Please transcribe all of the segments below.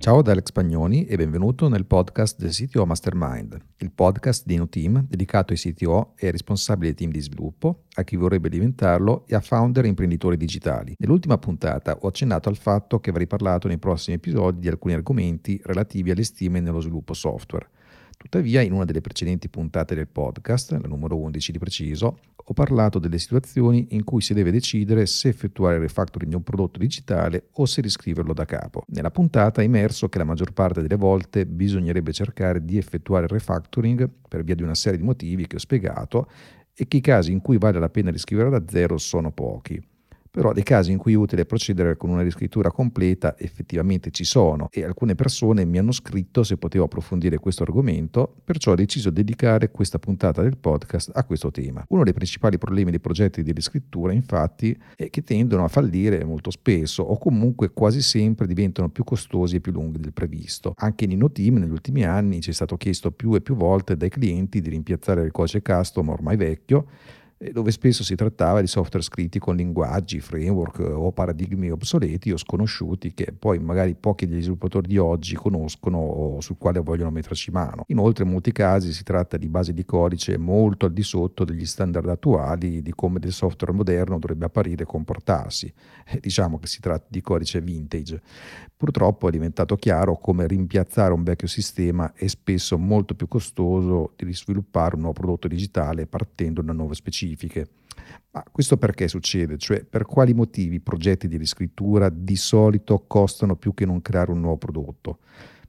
Ciao da Alex Pagnoni e benvenuto nel podcast del CTO Mastermind, il podcast di Team dedicato ai CTO e ai responsabili dei team di sviluppo, a chi vorrebbe diventarlo e a founder e imprenditori digitali. Nell'ultima puntata ho accennato al fatto che avrei parlato nei prossimi episodi di alcuni argomenti relativi alle stime nello sviluppo software. Tuttavia, in una delle precedenti puntate del podcast, la numero 11 di preciso, ho parlato delle situazioni in cui si deve decidere se effettuare il refactoring di un prodotto digitale o se riscriverlo da capo. Nella puntata è emerso che la maggior parte delle volte bisognerebbe cercare di effettuare il refactoring per via di una serie di motivi che ho spiegato e che i casi in cui vale la pena riscrivere da zero sono pochi però dei casi in cui è utile procedere con una riscrittura completa effettivamente ci sono e alcune persone mi hanno scritto se potevo approfondire questo argomento, perciò ho deciso di dedicare questa puntata del podcast a questo tema. Uno dei principali problemi dei progetti di riscrittura infatti è che tendono a fallire molto spesso o comunque quasi sempre diventano più costosi e più lunghi del previsto. Anche in InnoTeam negli ultimi anni ci è stato chiesto più e più volte dai clienti di rimpiazzare il codice custom ormai vecchio dove spesso si trattava di software scritti con linguaggi, framework o paradigmi obsoleti o sconosciuti che poi magari pochi degli sviluppatori di oggi conoscono o sul quale vogliono metterci mano. Inoltre in molti casi si tratta di basi di codice molto al di sotto degli standard attuali di come del software moderno dovrebbe apparire e comportarsi. Eh, diciamo che si tratta di codice vintage. Purtroppo è diventato chiaro come rimpiazzare un vecchio sistema è spesso molto più costoso di sviluppare un nuovo prodotto digitale partendo da nuove specifiche. Ma questo perché succede? Cioè per quali motivi i progetti di riscrittura di solito costano più che non creare un nuovo prodotto?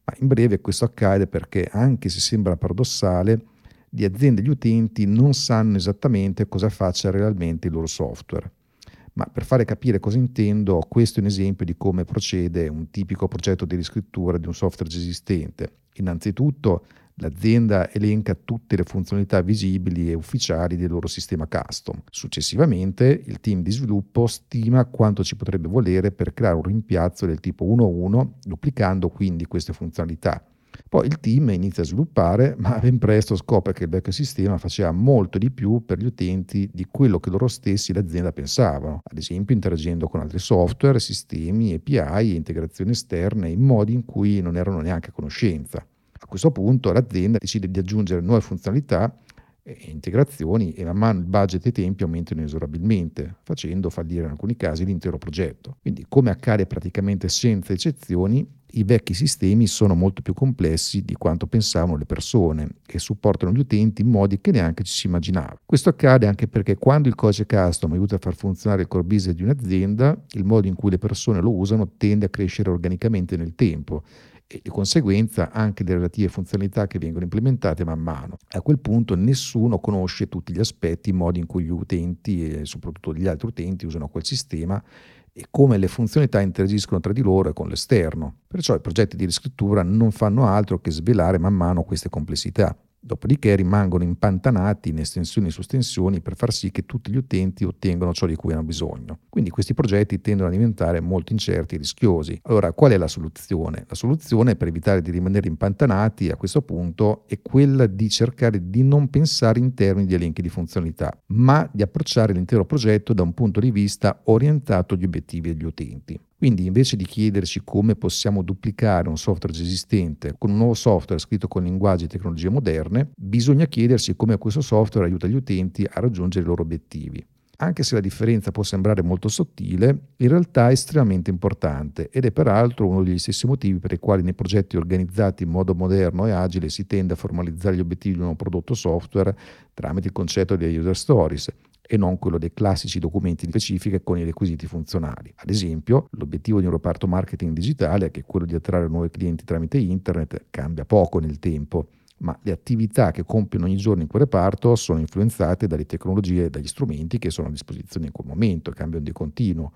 Ma in breve questo accade perché anche se sembra paradossale, le aziende e gli utenti non sanno esattamente cosa faccia realmente il loro software. Ma per fare capire cosa intendo, questo è un esempio di come procede un tipico progetto di riscrittura di un software già esistente. Innanzitutto, l'azienda elenca tutte le funzionalità visibili e ufficiali del loro sistema custom. Successivamente, il team di sviluppo stima quanto ci potrebbe volere per creare un rimpiazzo del tipo 1.1, duplicando quindi queste funzionalità. Poi il team inizia a sviluppare, ma ben presto scopre che il vecchio sistema faceva molto di più per gli utenti di quello che loro stessi l'azienda pensavano, ad esempio interagendo con altri software, sistemi, API e integrazioni esterne in modi in cui non erano neanche a conoscenza. Questo punto l'azienda decide di aggiungere nuove funzionalità e integrazioni e man mano il budget e i tempi aumentano inesorabilmente, facendo fallire in alcuni casi l'intero progetto. Quindi, come accade praticamente senza eccezioni, i vecchi sistemi sono molto più complessi di quanto pensavano le persone e supportano gli utenti in modi che neanche ci si immaginava. Questo accade anche perché quando il codice custom aiuta a far funzionare il core business di un'azienda, il modo in cui le persone lo usano tende a crescere organicamente nel tempo e di conseguenza anche le relative funzionalità che vengono implementate man mano. A quel punto nessuno conosce tutti gli aspetti, i modi in cui gli utenti e soprattutto gli altri utenti usano quel sistema e come le funzionalità interagiscono tra di loro e con l'esterno. Perciò i progetti di riscrittura non fanno altro che svelare man mano queste complessità. Dopodiché rimangono impantanati in estensioni su estensioni per far sì che tutti gli utenti ottengano ciò di cui hanno bisogno. Quindi questi progetti tendono a diventare molto incerti e rischiosi. Allora, qual è la soluzione? La soluzione per evitare di rimanere impantanati a questo punto è quella di cercare di non pensare in termini di elenchi di funzionalità, ma di approcciare l'intero progetto da un punto di vista orientato agli obiettivi degli utenti. Quindi invece di chiederci come possiamo duplicare un software già esistente con un nuovo software scritto con linguaggi e tecnologie moderne, bisogna chiedersi come questo software aiuta gli utenti a raggiungere i loro obiettivi. Anche se la differenza può sembrare molto sottile, in realtà è estremamente importante ed è peraltro uno degli stessi motivi per i quali nei progetti organizzati in modo moderno e agile si tende a formalizzare gli obiettivi di un prodotto software tramite il concetto delle user stories e non quello dei classici documenti di specifiche con i requisiti funzionali. Ad esempio, l'obiettivo di un reparto marketing digitale, che è quello di attrarre nuovi clienti tramite internet, cambia poco nel tempo ma le attività che compiono ogni giorno in quel reparto sono influenzate dalle tecnologie e dagli strumenti che sono a disposizione in quel momento, cambiano di continuo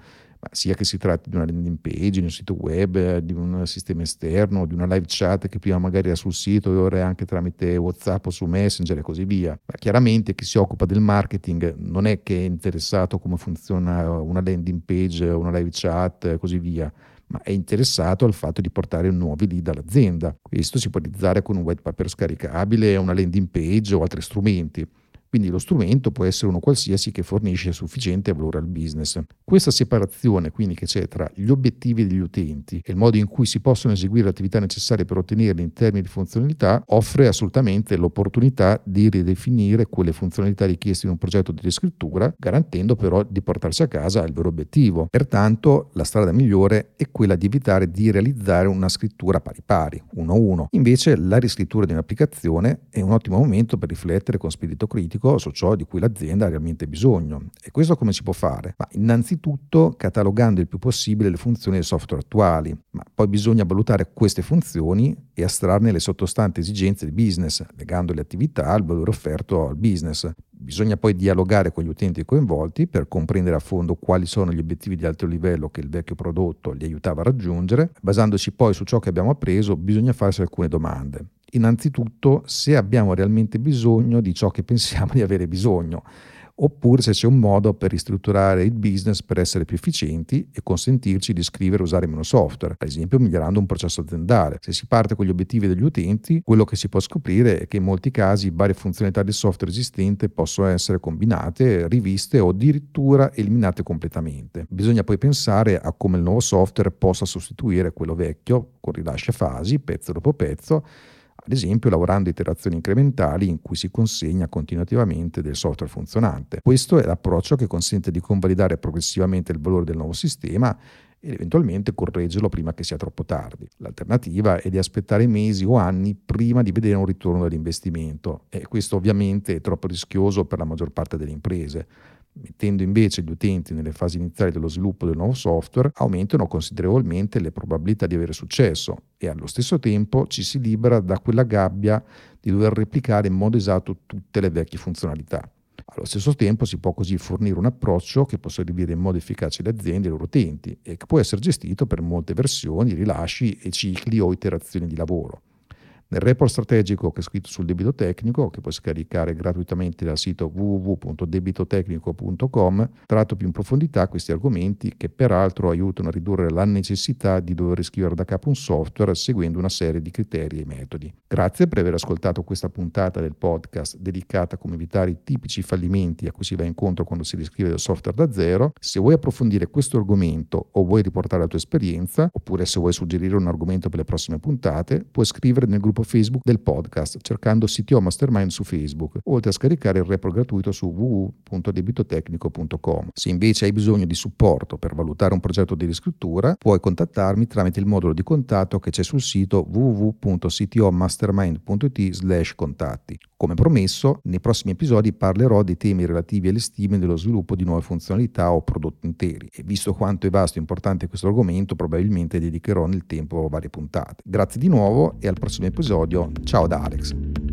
sia che si tratti di una landing page, di un sito web, di un sistema esterno, di una live chat che prima magari era sul sito e ora è anche tramite WhatsApp o su Messenger e così via. Ma chiaramente chi si occupa del marketing non è che è interessato a come funziona una landing page, una live chat e così via ma è interessato al fatto di portare nuovi lead all'azienda. Questo si può realizzare con un white paper scaricabile, una landing page o altri strumenti. Quindi lo strumento può essere uno qualsiasi che fornisce sufficiente valore al business. Questa separazione quindi che c'è tra gli obiettivi degli utenti e il modo in cui si possono eseguire le attività necessarie per ottenerli in termini di funzionalità offre assolutamente l'opportunità di ridefinire quelle funzionalità richieste in un progetto di riscrittura, garantendo però di portarsi a casa il vero obiettivo. Pertanto la strada migliore è quella di evitare di realizzare una scrittura pari pari, uno a uno. Invece la riscrittura di un'applicazione è un ottimo momento per riflettere con spirito critico su ciò di cui l'azienda ha realmente bisogno. E questo come si può fare? Ma innanzitutto catalogando il più possibile le funzioni del software attuali, ma poi bisogna valutare queste funzioni e astrarne le sottostanti esigenze di business, legando le attività al valore offerto al business. Bisogna poi dialogare con gli utenti coinvolti per comprendere a fondo quali sono gli obiettivi di alto livello che il vecchio prodotto li aiutava a raggiungere. Basandoci poi su ciò che abbiamo appreso, bisogna farsi alcune domande. Innanzitutto, se abbiamo realmente bisogno di ciò che pensiamo di avere bisogno oppure se c'è un modo per ristrutturare il business per essere più efficienti e consentirci di scrivere e usare meno software, ad esempio migliorando un processo aziendale. Se si parte con gli obiettivi degli utenti, quello che si può scoprire è che in molti casi varie funzionalità del software esistente possono essere combinate, riviste o addirittura eliminate completamente. Bisogna poi pensare a come il nuovo software possa sostituire quello vecchio con rilascio a fasi, pezzo dopo pezzo, ad esempio lavorando iterazioni incrementali in cui si consegna continuativamente del software funzionante. Questo è l'approccio che consente di convalidare progressivamente il valore del nuovo sistema ed eventualmente correggerlo prima che sia troppo tardi. L'alternativa è di aspettare mesi o anni prima di vedere un ritorno dell'investimento e questo ovviamente è troppo rischioso per la maggior parte delle imprese mettendo invece gli utenti nelle fasi iniziali dello sviluppo del nuovo software, aumentano considerevolmente le probabilità di avere successo e allo stesso tempo ci si libera da quella gabbia di dover replicare in modo esatto tutte le vecchie funzionalità. Allo stesso tempo si può così fornire un approccio che può servire in modo efficace alle aziende e ai loro utenti e che può essere gestito per molte versioni, rilasci e cicli o iterazioni di lavoro. Nel report strategico che è scritto sul debito tecnico, che puoi scaricare gratuitamente dal sito www.debitotecnico.com, tratto più in profondità questi argomenti che peraltro aiutano a ridurre la necessità di dover riscrivere da capo un software seguendo una serie di criteri e metodi. Grazie per aver ascoltato questa puntata del podcast dedicata a come evitare i tipici fallimenti a cui si va incontro quando si riscrive del software da zero. Se vuoi approfondire questo argomento o vuoi riportare la tua esperienza, oppure se vuoi suggerire un argomento per le prossime puntate, puoi scrivere nel gruppo gruppo Facebook del podcast cercando CTO Mastermind su Facebook, oltre a scaricare il report gratuito su www.debitotecnico.com. Se invece hai bisogno di supporto per valutare un progetto di riscrittura, puoi contattarmi tramite il modulo di contatto che c'è sul sito www.ctomastermind.it/contatti. Come promesso, nei prossimi episodi parlerò dei temi relativi alle stime dello sviluppo di nuove funzionalità o prodotti interi e visto quanto è vasto e importante questo argomento, probabilmente dedicherò nel tempo varie puntate. Grazie di nuovo e al prossimo episodio. Ciao da Alex.